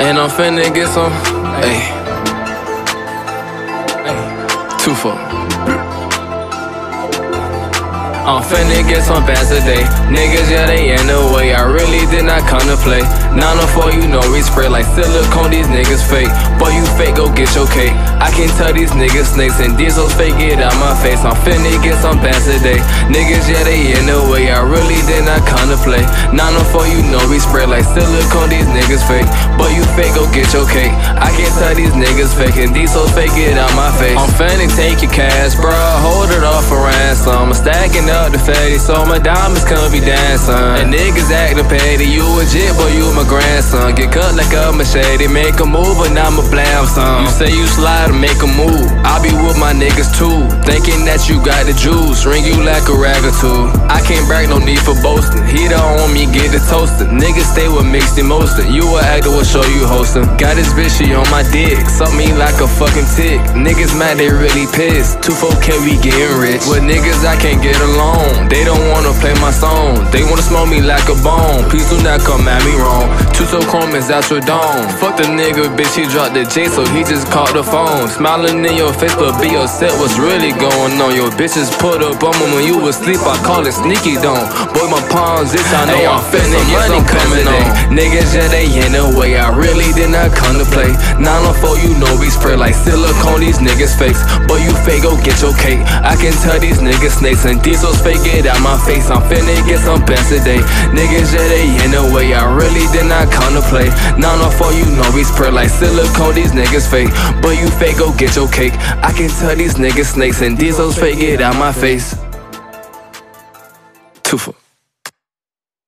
And I'm finna get some. Hey. Two for. I'm finna get some bands today. Niggas, yeah, they in the way. I really did not come to play. 904, you know we spray like silicone. These niggas fake. Boy, you fake, go get your cake. I can tell these niggas snakes and these diesels fake it out my face. I'm finna get some bands today. Niggas, yeah, they in the way. I really did not come to play. 904, you know we spray like silicone. These niggas fake. Fake, go get your cake. I can't tell these niggas fake and diesels fake it out my face. I'm finna take your cash, bro. Hold it off. I'm stacking up the fatty, so my diamonds come be dancing. And niggas acting petty, you a jit, but you my grandson. Get cut like a machete, make a move, now I'ma blam some. You say you slide and make a move, I be with my niggas too. Thinking that you got the juice, ring you like a rag or two. I can't brag, no need for boasting. He don't me, get the toasting. Niggas stay with mixed emotion. You a actor, will show you hosting. Got this bitch, she on my dick. Suck me like a fucking tick. Niggas mad, they really pissed. 2-4 we getting rich. With niggas, I can't get along. They don't wanna play my song. They wanna smoke me like a bone. Please do not come at me wrong. Two so chrome is out your dome. Fuck the nigga, bitch, he dropped the J, so he just called the phone. Smiling in your face, but be upset what's really going on. Your bitches put up on me when you was asleep. I call it sneaky dome. Boy, my palms itch, I know Hey, I'm finna get some coming coming on. Niggas, yeah, they in the way. I really come to play. 904, you know we spray like silicone. These niggas fakes. Boy, you fake, go get your cake. I can tell these niggas snakes and diesels fake it out my face. I'm finna get some bands today. Niggas, yeah, they in the way. I really did not come to play. 904, you know we spray like silicone. These niggas fake. But you fake, go get your cake. I can tell these niggas snakes and diesels fake it out my face. Two.